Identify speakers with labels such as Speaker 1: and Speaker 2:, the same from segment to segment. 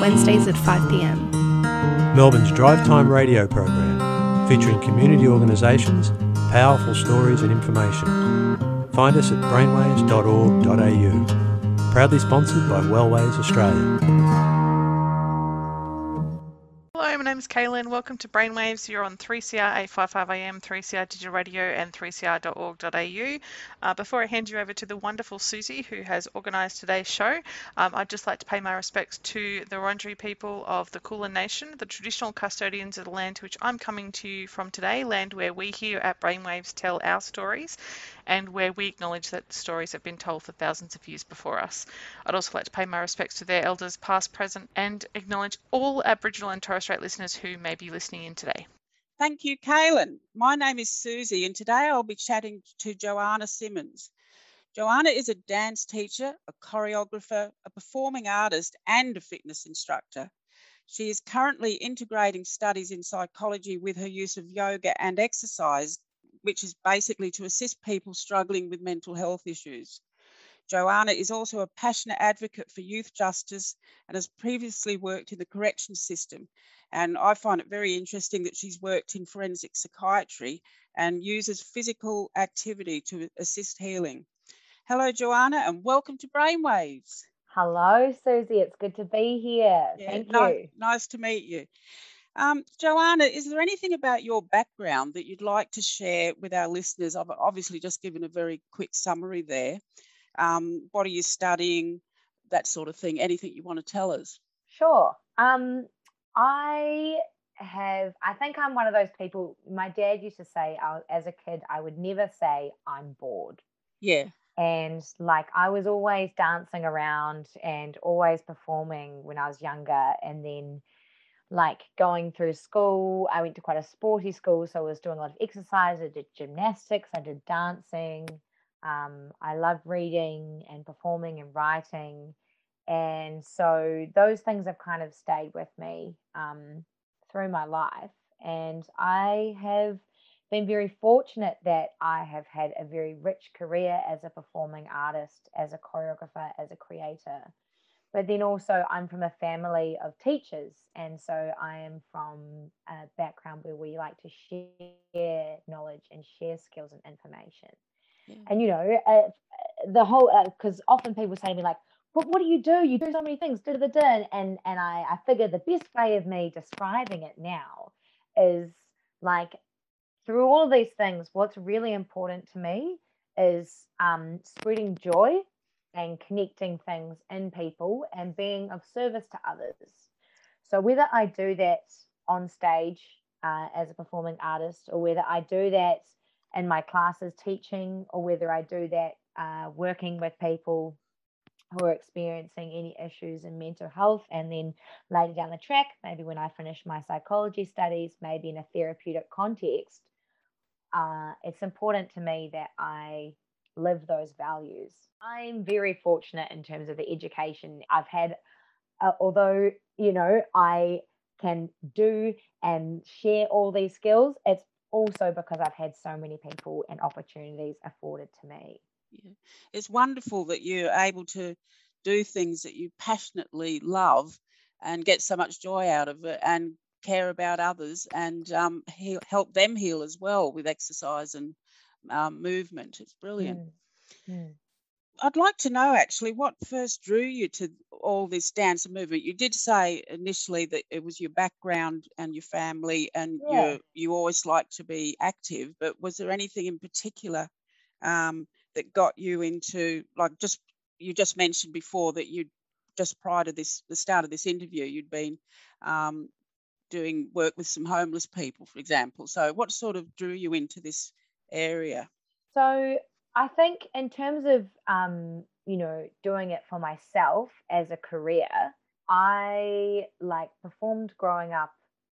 Speaker 1: Wednesdays at 5 pm.
Speaker 2: Melbourne's Drive Time radio program, featuring community organisations, powerful stories and information. Find us at brainwaves.org.au. Proudly sponsored by Wellways Australia.
Speaker 3: Hello, my name's Kaylin. Welcome to Brainwaves. You're on 3CR 855 AM, 3CR Digital Radio, and 3cr.org.au. Uh, before I hand you over to the wonderful Susie, who has organised today's show, um, I'd just like to pay my respects to the Wurundjeri people of the Kulin Nation, the traditional custodians of the land to which I'm coming to you from today, land where we here at Brainwaves tell our stories and where we acknowledge that stories have been told for thousands of years before us. I'd also like to pay my respects to their elders, past, present, and acknowledge all Aboriginal and Torres Strait listeners who may be listening in today.
Speaker 4: Thank you, Kaylin. My name is Susie, and today I'll be chatting to Joanna Simmons. Joanna is a dance teacher, a choreographer, a performing artist, and a fitness instructor. She is currently integrating studies in psychology with her use of yoga and exercise which is basically to assist people struggling with mental health issues. Joanna is also a passionate advocate for youth justice and has previously worked in the correction system. And I find it very interesting that she's worked in forensic psychiatry and uses physical activity to assist healing. Hello, Joanna, and welcome to Brainwaves.
Speaker 5: Hello, Susie. It's good to be here. Yeah, Thank you.
Speaker 4: Nice to meet you. Um, Joanna, is there anything about your background that you'd like to share with our listeners? I've obviously just given a very quick summary there. Um, what are you studying? That sort of thing. Anything you want to tell us?
Speaker 5: Sure. Um, I have, I think I'm one of those people. My dad used to say, I, as a kid, I would never say I'm bored.
Speaker 4: Yeah.
Speaker 5: And like I was always dancing around and always performing when I was younger. And then like going through school. I went to quite a sporty school, so I was doing a lot of exercise. I did gymnastics, I did dancing. Um, I love reading and performing and writing. And so those things have kind of stayed with me um, through my life. And I have been very fortunate that I have had a very rich career as a performing artist, as a choreographer, as a creator but then also I'm from a family of teachers, and so I am from a background where we like to share knowledge and share skills and information. Yeah. And you know, uh, the whole because uh, often people say to me like, "But what do you do? You do so many things." Do the din, and and I I figure the best way of me describing it now is like through all of these things, what's really important to me is um, spreading joy and connecting things in people and being of service to others. So, whether I do that on stage uh, as a performing artist, or whether I do that in my classes teaching, or whether I do that uh, working with people who are experiencing any issues in mental health, and then later down the track, maybe when I finish my psychology studies, maybe in a therapeutic context, uh, it's important to me that I live those values. I'm very fortunate in terms of the education I've had, uh, although, you know, I can do and share all these skills, it's also because I've had so many people and opportunities afforded to me.
Speaker 4: Yeah. It's wonderful that you're able to do things that you passionately love and get so much joy out of it and care about others and um, he- help them heal as well with exercise and um, movement. It's brilliant. Mm. Mm. I'd like to know actually what first drew you to all this dance and movement. You did say initially that it was your background and your family, and yeah. you you always like to be active. But was there anything in particular um, that got you into like just you just mentioned before that you just prior to this the start of this interview you'd been um, doing work with some homeless people, for example. So what sort of drew you into this area?
Speaker 5: So I think in terms of um, you know doing it for myself as a career, I like performed growing up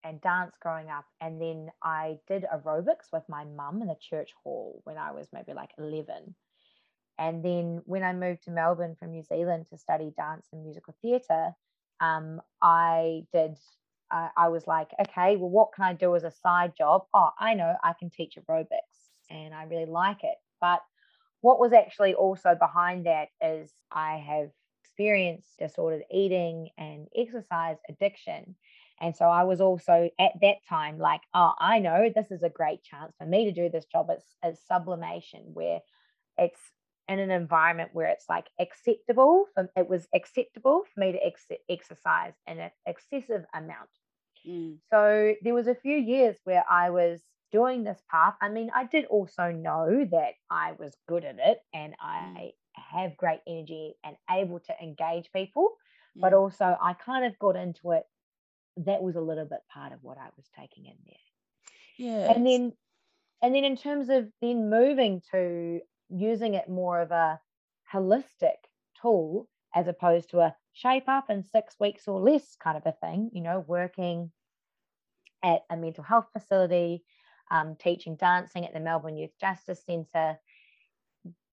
Speaker 5: and danced growing up. And then I did aerobics with my mum in the church hall when I was maybe like 11. And then when I moved to Melbourne from New Zealand to study dance and musical theatre, um, I did, uh, I was like, okay, well, what can I do as a side job? Oh, I know I can teach aerobics and I really like it. But what was actually also behind that is I have experienced disordered eating and exercise addiction. And so I was also at that time like, oh, I know this is a great chance for me to do this job as, as sublimation, where it's in an environment where it's like acceptable. For, it was acceptable for me to ex- exercise in an excessive amount. Mm. So there was a few years where I was doing this path. I mean, I did also know that I was good at it and mm. I have great energy and able to engage people, mm. but also I kind of got into it. That was a little bit part of what I was taking in there.
Speaker 4: Yeah.
Speaker 5: And then and then in terms of then moving to using it more of a holistic tool as opposed to a shape up in six weeks or less kind of a thing, you know, working at a mental health facility, um, teaching dancing at the Melbourne Youth Justice Centre.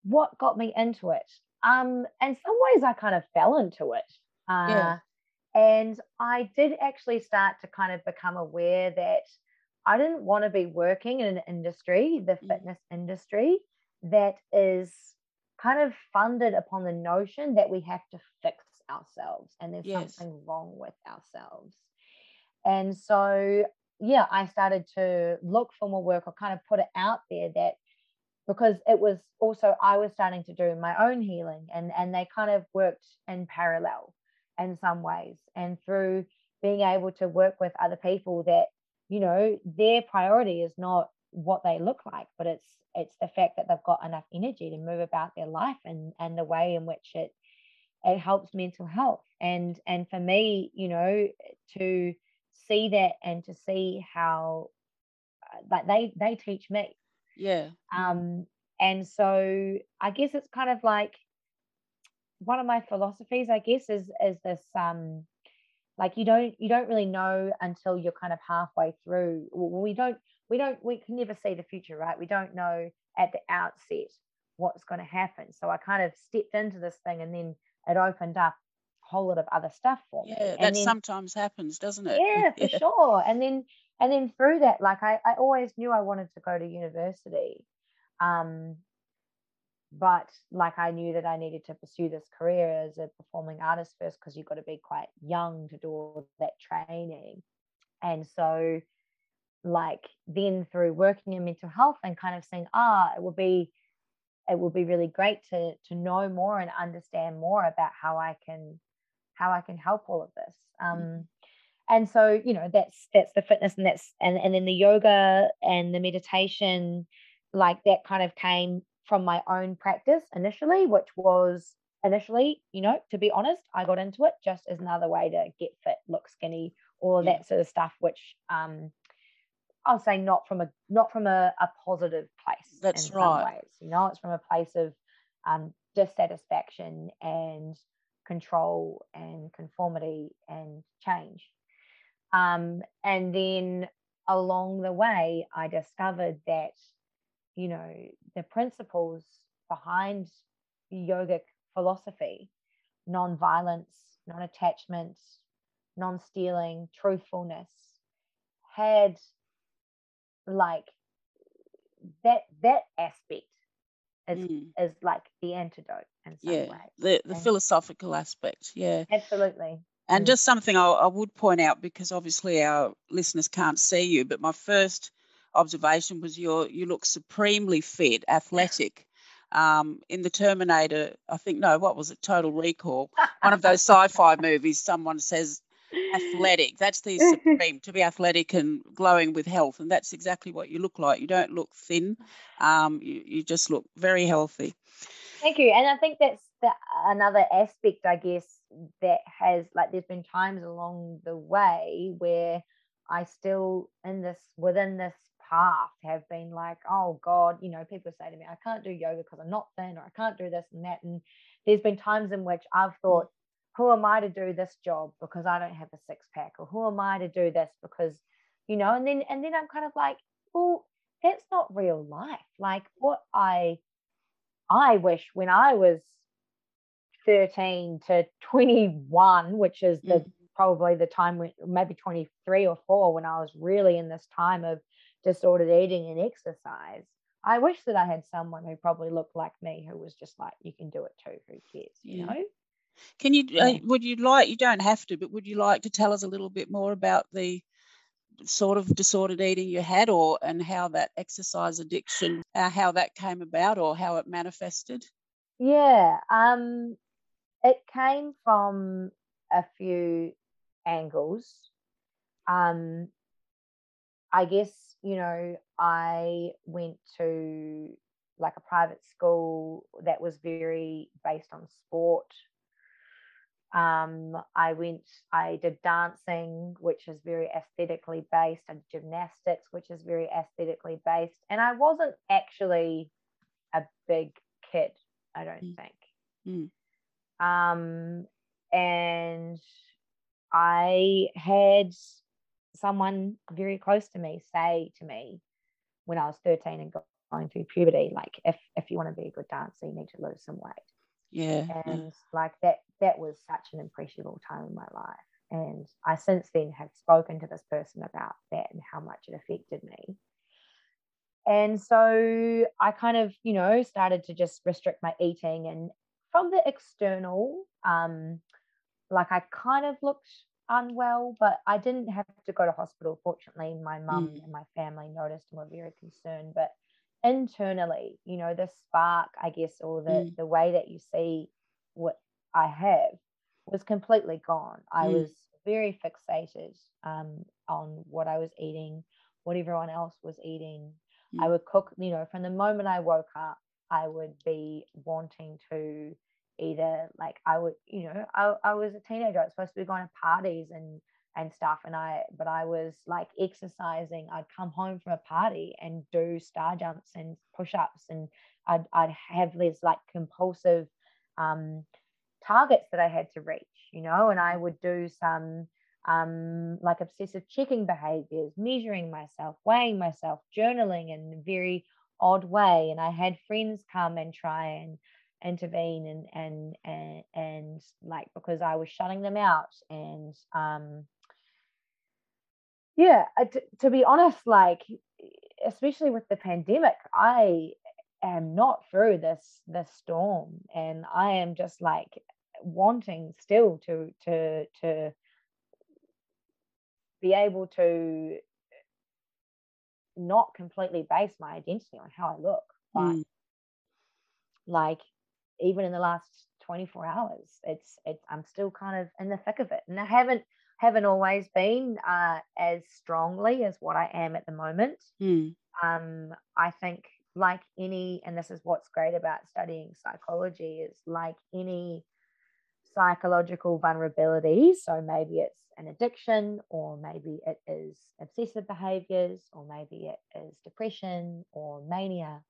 Speaker 5: What got me into it? Um, in some ways, I kind of fell into it. Uh, yeah. And I did actually start to kind of become aware that I didn't want to be working in an industry, the mm. fitness industry, that is kind of funded upon the notion that we have to fix ourselves and there's yes. something wrong with ourselves. And so, yeah, I started to look for more work or kind of put it out there that because it was also I was starting to do my own healing and and they kind of worked in parallel in some ways. And through being able to work with other people that you know their priority is not what they look like but it's it's the fact that they've got enough energy to move about their life and and the way in which it it helps mental health. And and for me you know to see that and to see how uh, like they they teach me.
Speaker 4: Yeah.
Speaker 5: Um and so i guess it's kind of like one of my philosophies i guess is is this um like you don't you don't really know until you're kind of halfway through. We don't we don't we can never see the future right? We don't know at the outset what's going to happen. So i kind of stepped into this thing and then it opened up whole lot of other stuff for
Speaker 4: me
Speaker 5: yeah
Speaker 4: and that then, sometimes happens doesn't it
Speaker 5: yeah for yeah. sure and then and then through that like I, I always knew i wanted to go to university um but like I knew that I needed to pursue this career as a performing artist first because you've got to be quite young to do all that training. And so like then through working in mental health and kind of saying ah it would be it would be really great to to know more and understand more about how i can how i can help all of this um mm-hmm. and so you know that's that's the fitness and that's and and then the yoga and the meditation like that kind of came from my own practice initially which was initially you know to be honest i got into it just as another way to get fit look skinny all yeah. that sort of stuff which um I'll say not from a not from a, a positive place.
Speaker 4: That's right.
Speaker 5: Ways, you know, it's from a place of um, dissatisfaction and control and conformity and change. Um, and then along the way, I discovered that, you know, the principles behind yogic philosophy, non-violence, non-attachment, non-stealing, truthfulness, had like that that aspect is mm. is like the antidote
Speaker 4: yeah,
Speaker 5: way.
Speaker 4: The the and philosophical aspect, yeah.
Speaker 5: Absolutely.
Speaker 4: And mm. just something I, I would point out because obviously our listeners can't see you, but my first observation was you you look supremely fit, athletic. Um, in the Terminator, I think no, what was it? Total Recall, one of those sci-fi movies. Someone says athletic. That's the supreme to be athletic and glowing with health, and that's exactly what you look like. You don't look thin. Um, you, you just look very healthy.
Speaker 5: Thank you, and I think that's the, another aspect, I guess, that has like there's been times along the way where I still in this within this path have been like, oh God, you know, people say to me, I can't do yoga because I'm not thin, or I can't do this and that, and there's been times in which I've mm. thought who am I to do this job because I don't have a six pack, or who am I to do this because, you know, and then and then I'm kind of like, well, that's not real life. Like what I I wish when I was 13 to 21, which is the mm. probably the time when maybe 23 or 4 when I was really in this time of disordered eating and exercise. I wish that I had someone who probably looked like me who was just like, you can do it too. Who cares? You yeah. know?
Speaker 4: Can you, uh, would you like, you don't have to, but would you like to tell us a little bit more about the sort of disordered eating you had or and how that exercise addiction, uh, how that came about or how it manifested?
Speaker 5: Yeah. Um, it came from a few angles. Um, I guess, you know, I went to like a private school that was very based on sport. Um, I went, I did dancing, which is very aesthetically based, and gymnastics, which is very aesthetically based. And I wasn't actually a big kid, I don't mm. think. Mm. Um, and I had someone very close to me say to me when I was 13 and going through puberty, like, if, if you want to be a good dancer, you need to lose some weight.
Speaker 4: Yeah.
Speaker 5: And yeah. like that, that was such an impressionable time in my life. And I since then have spoken to this person about that and how much it affected me. And so I kind of, you know, started to just restrict my eating and from the external, um, like I kind of looked unwell, but I didn't have to go to hospital. Fortunately, my mum mm. and my family noticed and were very concerned. But internally, you know, the spark, I guess, or the mm. the way that you see what I have was completely gone. I mm. was very fixated um, on what I was eating, what everyone else was eating. I mm. would cook, you know, from the moment I woke up, I would be wanting to either like I would, you know, I, I was a teenager. I was supposed to be going to parties and and stuff. And I but I was like exercising. I'd come home from a party and do star jumps and push-ups and I'd I'd have these like compulsive um targets that I had to reach, you know, and I would do some um, like obsessive checking behaviors, measuring myself, weighing myself, journaling in a very odd way. And I had friends come and try and intervene and and and, and like because I was shutting them out and um yeah to, to be honest like especially with the pandemic I am not through this this storm and I am just like wanting still to to to be able to not completely base my identity on how I look, but mm. like even in the last 24 hours, it's it's I'm still kind of in the thick of it, and I haven't haven't always been uh, as strongly as what I am at the moment. Mm. Um, I think like any, and this is what's great about studying psychology is like any psychological vulnerability. So maybe it's an addiction, or maybe it is obsessive behaviors, or maybe it is depression or mania.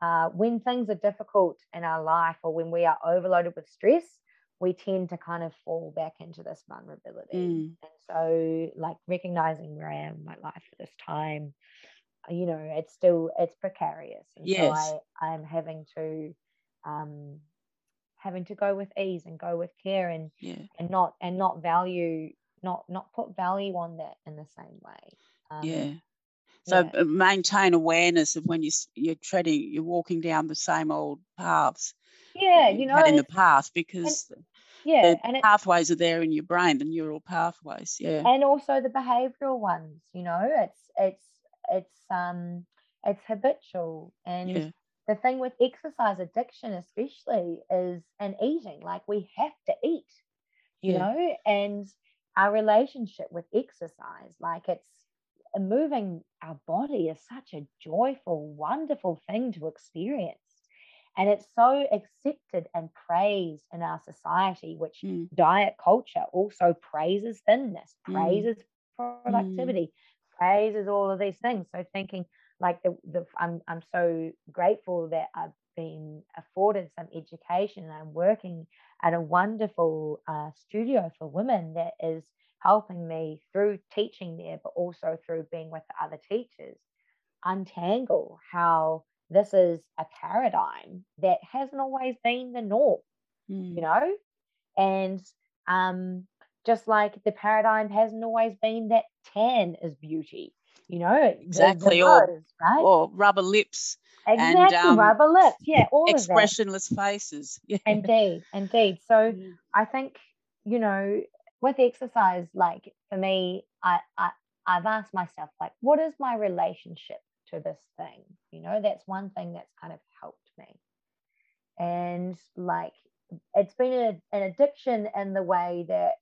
Speaker 5: Uh, when things are difficult in our life, or when we are overloaded with stress, we tend to kind of fall back into this vulnerability. Mm. And so, like recognizing where I am in my life at this time, you know, it's still it's precarious, and yes. so I I'm having to um, having to go with ease and go with care and yeah. and not and not value not not put value on that in the same way
Speaker 4: um, yeah so yeah. Uh, maintain awareness of when you you're treading you're walking down the same old paths
Speaker 5: yeah you know
Speaker 4: in the past because and, yeah and it, pathways are there in your brain the neural pathways yeah.
Speaker 5: And also the behavioral ones you know it's it's it's um it's habitual and yeah. the thing with exercise addiction especially is and eating like we have to eat you yeah. know and our relationship with exercise like it's moving our body is such a joyful wonderful thing to experience and it's so accepted and praised in our society which mm. diet culture also praises thinness mm. praises mm. productivity mm. praises all of these things so thinking like the, the I'm, I'm so grateful that I've been afforded some education and I'm working at a wonderful uh, studio for women that is helping me through teaching there, but also through being with other teachers, untangle how this is a paradigm that hasn't always been the norm, mm. you know? And um, just like the paradigm hasn't always been that tan is beauty, you know?
Speaker 4: Exactly. or, right? or rubber lips.
Speaker 5: Exactly, and, um, rubber lips. Yeah, all
Speaker 4: expressionless faces.
Speaker 5: Yeah. Indeed, indeed. So mm. I think, you know, with exercise, like for me, I, I I've asked myself, like, what is my relationship to this thing? You know, that's one thing that's kind of helped me. And like it's been a, an addiction in the way that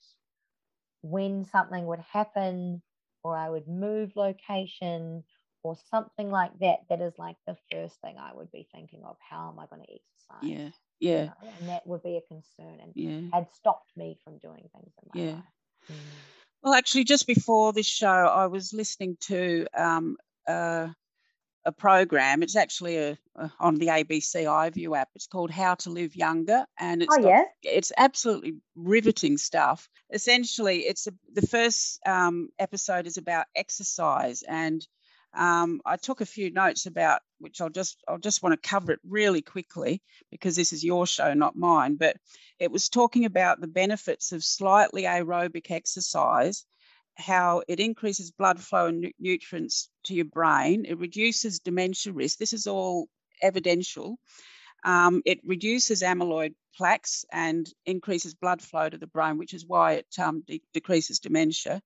Speaker 5: when something would happen or I would move location or something like that, that is like the first thing I would be thinking of. How am I going to exercise?
Speaker 4: Yeah. Yeah. You
Speaker 5: know? And that would be a concern and
Speaker 4: yeah.
Speaker 5: had stopped me from doing things in my
Speaker 4: yeah.
Speaker 5: life. Mm.
Speaker 4: Well, actually, just before this show, I was listening to um, uh, a program. It's actually a, a, on the ABC iView app. It's called How to Live Younger, and it's
Speaker 5: oh, got, yeah?
Speaker 4: it's absolutely riveting stuff. Essentially, it's a, the first um, episode is about exercise, and um, I took a few notes about which I'll just I'll just want to cover it really quickly because this is your show, not mine. But it was talking about the benefits of slightly aerobic exercise how it increases blood flow and nutrients to your brain. It reduces dementia risk. This is all evidential. Um, it reduces amyloid plaques and increases blood flow to the brain, which is why it um, de- decreases dementia.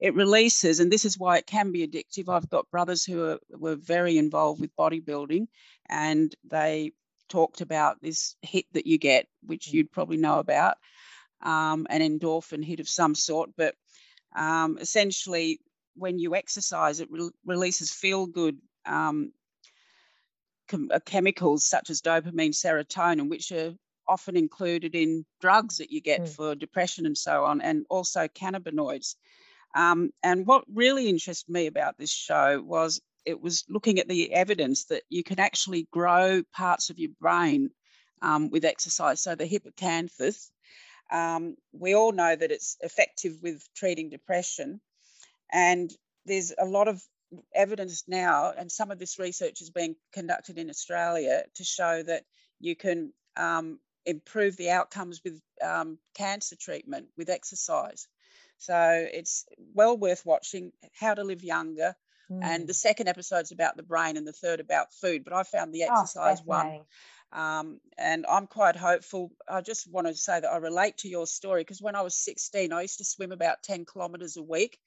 Speaker 4: It releases, and this is why it can be addictive. I've got brothers who are, were very involved with bodybuilding, and they talked about this hit that you get, which mm. you'd probably know about, um, an endorphin hit of some sort. But um, essentially, when you exercise, it re- releases feel good um, chem- uh, chemicals such as dopamine, serotonin, which are often included in drugs that you get mm. for depression and so on, and also cannabinoids. Um, and what really interested me about this show was it was looking at the evidence that you can actually grow parts of your brain um, with exercise. So the hippocampus, um, we all know that it's effective with treating depression. And there's a lot of evidence now, and some of this research is being conducted in Australia to show that you can um, improve the outcomes with um, cancer treatment with exercise. So it's well worth watching How to Live Younger. Mm. And the second episode is about the brain, and the third about food. But I found the oh, exercise oh, one um, and I'm quite hopeful. I just want to say that I relate to your story because when I was 16, I used to swim about 10 kilometres a week.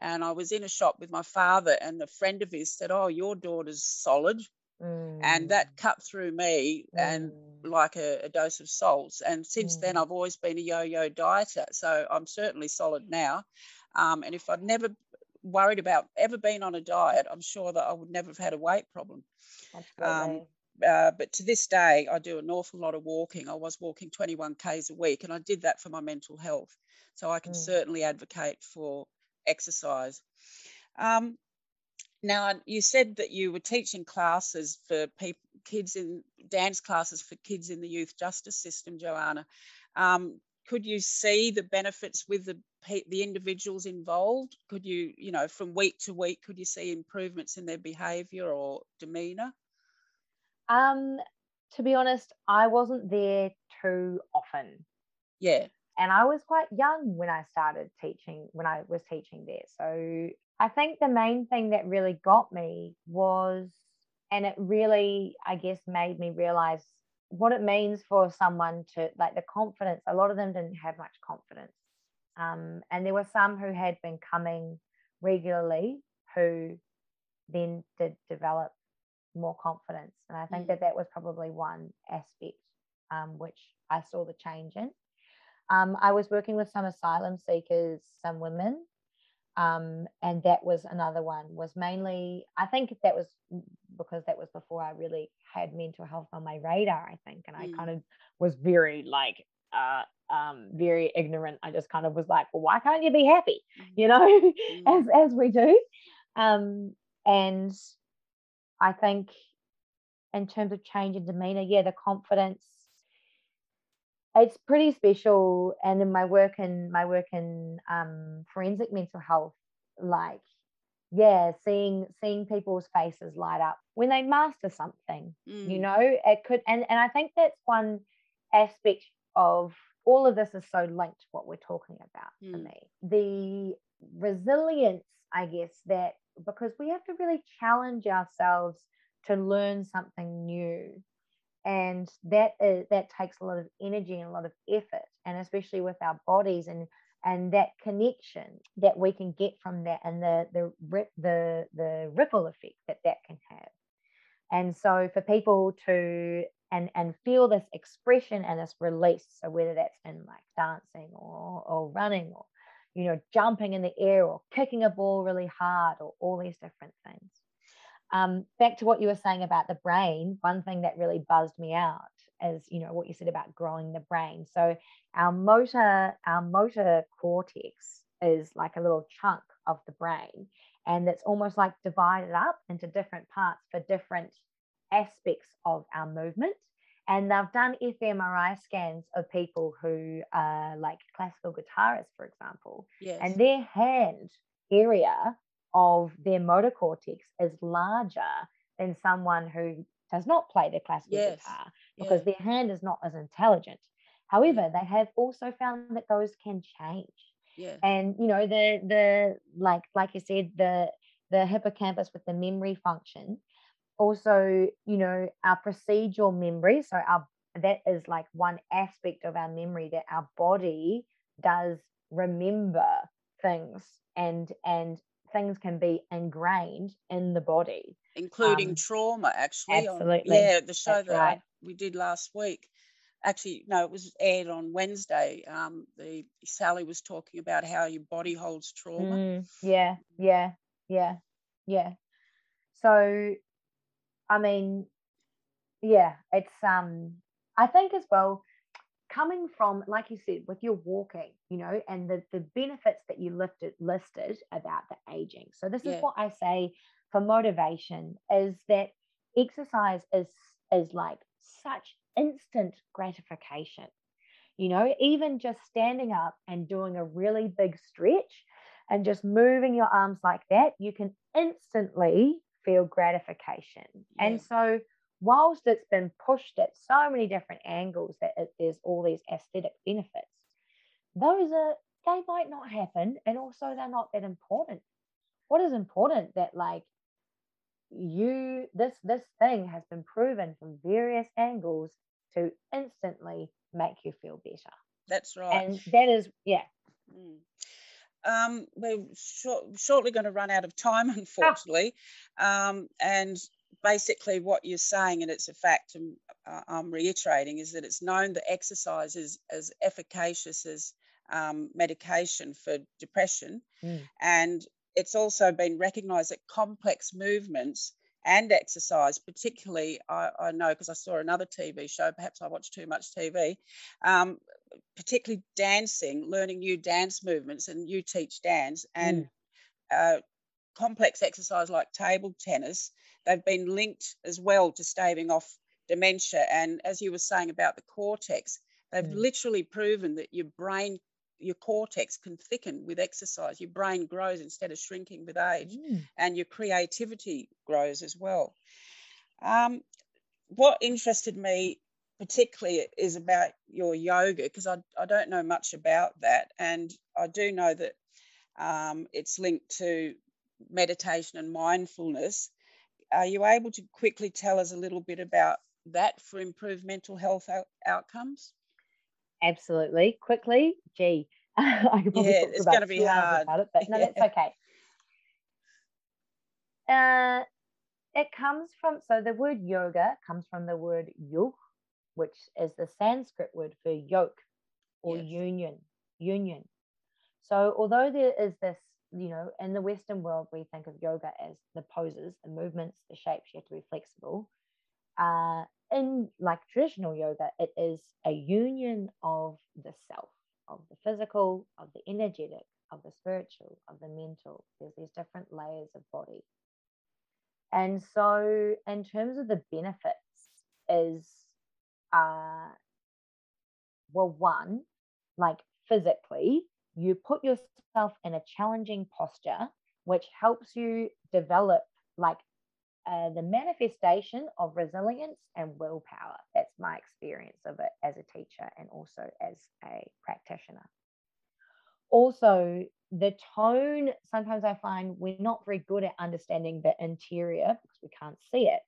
Speaker 4: And I was in a shop with my father, and a friend of his said, Oh, your daughter's solid. Mm. And that cut through me mm. and like a, a, dose of salts. And since mm. then, I've always been a yo yo dieter. So I'm certainly solid now. Um, and if I'd never worried about ever being on a diet, I'm sure that I would never have had a weight problem.
Speaker 5: Um,
Speaker 4: uh, but to this day, I do an awful lot of walking. I was walking 21 Ks a week, and I did that for my mental health. So I can mm. certainly advocate for exercise. Um, now, you said that you were teaching classes for people, kids in dance classes for kids in the youth justice system, Joanna. Um, could you see the benefits with the the individuals involved? Could you, you know, from week to week, could you see improvements in their behaviour or demeanour?
Speaker 5: Um, to be honest, I wasn't there too often.
Speaker 4: Yeah.
Speaker 5: And I was quite young when I started teaching, when I was teaching there. So I think the main thing that really got me was, and it really, I guess, made me realize what it means for someone to like the confidence. A lot of them didn't have much confidence. Um, and there were some who had been coming regularly who then did develop more confidence. And I think mm. that that was probably one aspect um, which I saw the change in. Um, I was working with some asylum seekers, some women, um, and that was another one. Was mainly, I think that was because that was before I really had mental health on my radar. I think, and I mm. kind of was very like uh, um, very ignorant. I just kind of was like, well, why can't you be happy? Mm. You know, mm. as as we do. Um, and I think in terms of change in demeanor, yeah, the confidence. It's pretty special. And in my work in my work in um, forensic mental health, like yeah, seeing seeing people's faces light up when they master something, mm. you know, it could and, and I think that's one aspect of all of this is so linked to what we're talking about mm. for me. The resilience, I guess, that because we have to really challenge ourselves to learn something new. And that is that takes a lot of energy and a lot of effort, and especially with our bodies and and that connection that we can get from that and the the the the ripple effect that that can have and so for people to and and feel this expression and this release so whether that's in like dancing or or running or you know jumping in the air or kicking a ball really hard or all these different things. Um, back to what you were saying about the brain one thing that really buzzed me out is, you know what you said about growing the brain. So our motor our motor cortex is like a little chunk of the brain and it's almost like divided up into different parts for different aspects of our movement and they've done fMRI scans of people who are like classical guitarists, for example, yes. and their hand area of their motor cortex is larger than someone who does not play the classical yes. guitar because yeah. their hand is not as intelligent. However, mm. they have also found that those can change.
Speaker 4: Yeah.
Speaker 5: And you know, the the like like you said, the the hippocampus with the memory function. Also, you know, our procedural memory. So our that is like one aspect of our memory that our body does remember things and and things can be ingrained in the body
Speaker 4: including um, trauma actually
Speaker 5: absolutely
Speaker 4: on, yeah the show That's that right. we did last week actually no it was aired on wednesday um the sally was talking about how your body holds trauma
Speaker 5: mm, yeah yeah yeah yeah so i mean yeah it's um i think as well coming from, like you said, with your walking, you know, and the, the benefits that you lifted listed about the aging. So this yeah. is what I say for motivation is that exercise is is like such instant gratification. You know, even just standing up and doing a really big stretch and just moving your arms like that, you can instantly feel gratification. Yeah. And so whilst it's been pushed at so many different angles that it, there's all these aesthetic benefits, those are they might not happen, and also they're not that important. What is important that like you this this thing has been proven from various angles to instantly make you feel better.
Speaker 4: That's right.
Speaker 5: And that is yeah. Mm.
Speaker 4: Um, we're short, shortly going to run out of time, unfortunately. Um, and basically what you're saying, and it's a fact, and uh, I'm reiterating, is that it's known that exercise is as efficacious as um, medication for depression. Mm. And it's also been recognised that complex movements and exercise, particularly, I, I know because I saw another TV show, perhaps I watch too much TV, um, particularly dancing, learning new dance movements, and you teach dance, and mm. uh, complex exercise like table tennis They've been linked as well to staving off dementia. And as you were saying about the cortex, they've mm. literally proven that your brain, your cortex can thicken with exercise. Your brain grows instead of shrinking with age, mm. and your creativity grows as well. Um, what interested me particularly is about your yoga because I, I don't know much about that. And I do know that um, it's linked to meditation and mindfulness are you able to quickly tell us a little bit about that for improved mental health out- outcomes?
Speaker 5: Absolutely. Quickly, gee, I could probably
Speaker 4: yeah, talk it's going to be hard
Speaker 5: about it, but no, yeah. that's okay. Uh, it comes from so the word yoga comes from the word yug, which is the Sanskrit word for yoke or yes. union. Union. So although there is this you know, in the Western world, we think of yoga as the poses, the movements, the shapes. You have to be flexible. Uh, in like traditional yoga, it is a union of the self, of the physical, of the energetic, of the spiritual, of the mental. There's these different layers of body. And so, in terms of the benefits is uh well one like physically you put yourself in a challenging posture which helps you develop like uh, the manifestation of resilience and willpower. That's my experience of it as a teacher and also as a practitioner. Also the tone sometimes i find we're not very good at understanding the interior because we can't see it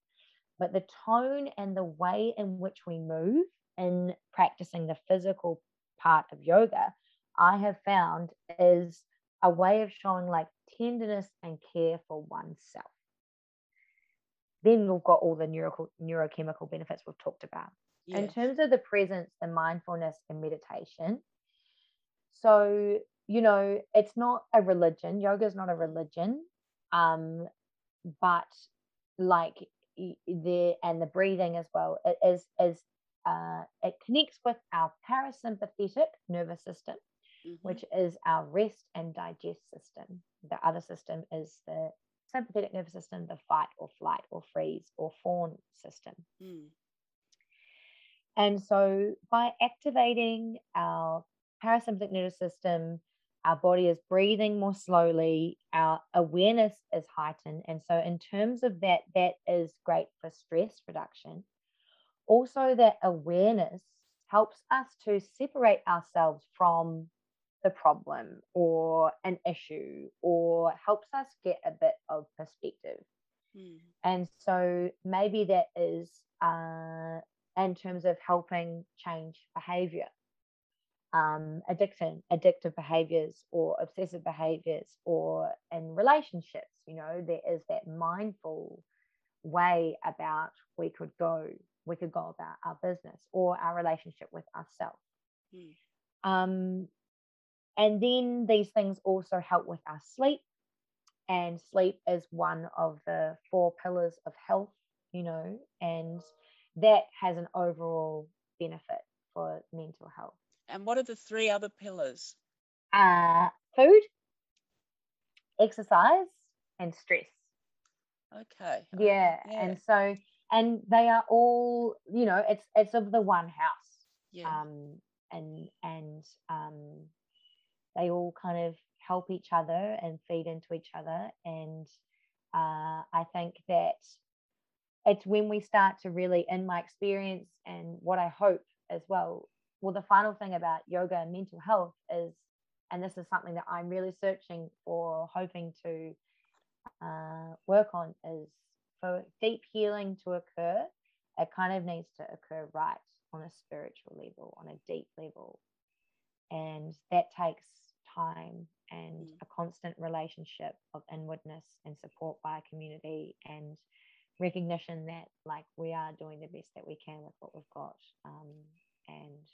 Speaker 5: but the tone and the way in which we move in practicing the physical part of yoga i have found is a way of showing like tenderness and care for oneself then we've got all the neuro- neurochemical benefits we've talked about yes. in terms of the presence the mindfulness and meditation so you know, it's not a religion. Yoga is not a religion. Um, but like the and the breathing as well it is is uh, it connects with our parasympathetic nervous system, mm-hmm. which is our rest and digest system. The other system is the sympathetic nervous system, the fight or flight or freeze or fawn system. Mm. And so by activating our parasympathetic nervous system, our body is breathing more slowly, our awareness is heightened. And so, in terms of that, that is great for stress reduction. Also, that awareness helps us to separate ourselves from the problem or an issue or helps us get a bit of perspective. Mm. And so, maybe that is uh, in terms of helping change behavior um, addiction, addictive behaviors or obsessive behaviors or in relationships, you know, there is that mindful way about we could go, we could go about our business or our relationship with ourselves. Mm. Um, and then these things also help with our sleep. And sleep is one of the four pillars of health, you know, and that has an overall benefit for mental health.
Speaker 4: And what are the three other pillars?
Speaker 5: Uh, food, exercise, and stress.
Speaker 4: Okay.
Speaker 5: Yeah. yeah. And so, and they are all, you know, it's it's of the one house. Yeah. Um, and and um, they all kind of help each other and feed into each other. And uh, I think that it's when we start to really, in my experience, and what I hope as well, well, the final thing about yoga and mental health is, and this is something that I'm really searching for, hoping to uh, work on, is for deep healing to occur, it kind of needs to occur right on a spiritual level, on a deep level. And that takes time and mm. a constant relationship of inwardness and support by a community and recognition that like we are doing the best that we can with what we've got um, and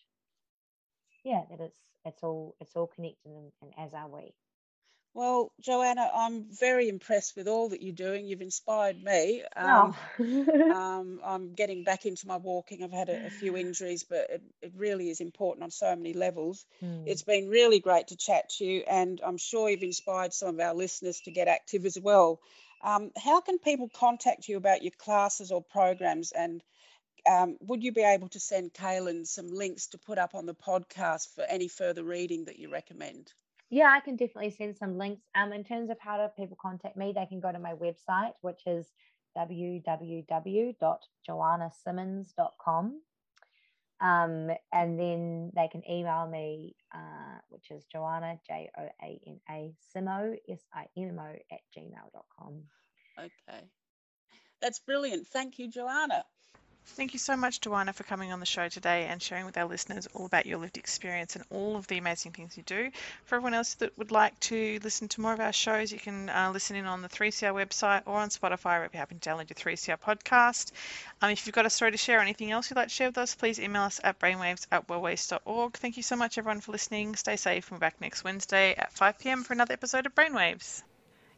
Speaker 5: yeah, that it's it's all it's all connected and, and as are we.
Speaker 4: Well, Joanna, I'm very impressed with all that you're doing. You've inspired me. Um, oh. um, I'm getting back into my walking. I've had a, a few injuries, but it, it, really is important on so many levels. Mm. It's been really great to chat to you, and I'm sure you've inspired some of our listeners to get active as well. Um, how can people contact you about your classes or programs and um, would you be able to send Kaylin some links to put up on the podcast for any further reading that you recommend?
Speaker 5: Yeah, I can definitely send some links. Um, in terms of how do people contact me, they can go to my website, which is www.joannasimmons.com. Um, and then they can email me, uh, which is Joanna, J O A N A, Simo, S I M M O, at gmail.com.
Speaker 4: Okay. That's brilliant. Thank you, Joanna.
Speaker 3: Thank you so much, Joanna, for coming on the show today and sharing with our listeners all about your lived experience and all of the amazing things you do. For everyone else that would like to listen to more of our shows, you can uh, listen in on the 3CR website or on Spotify if you happen to download your 3CR podcast. Um, if you've got a story to share or anything else you'd like to share with us, please email us at brainwaves at wellways.org. Thank you so much, everyone, for listening. Stay safe. We're back next Wednesday at 5 p.m. for another episode of Brainwaves.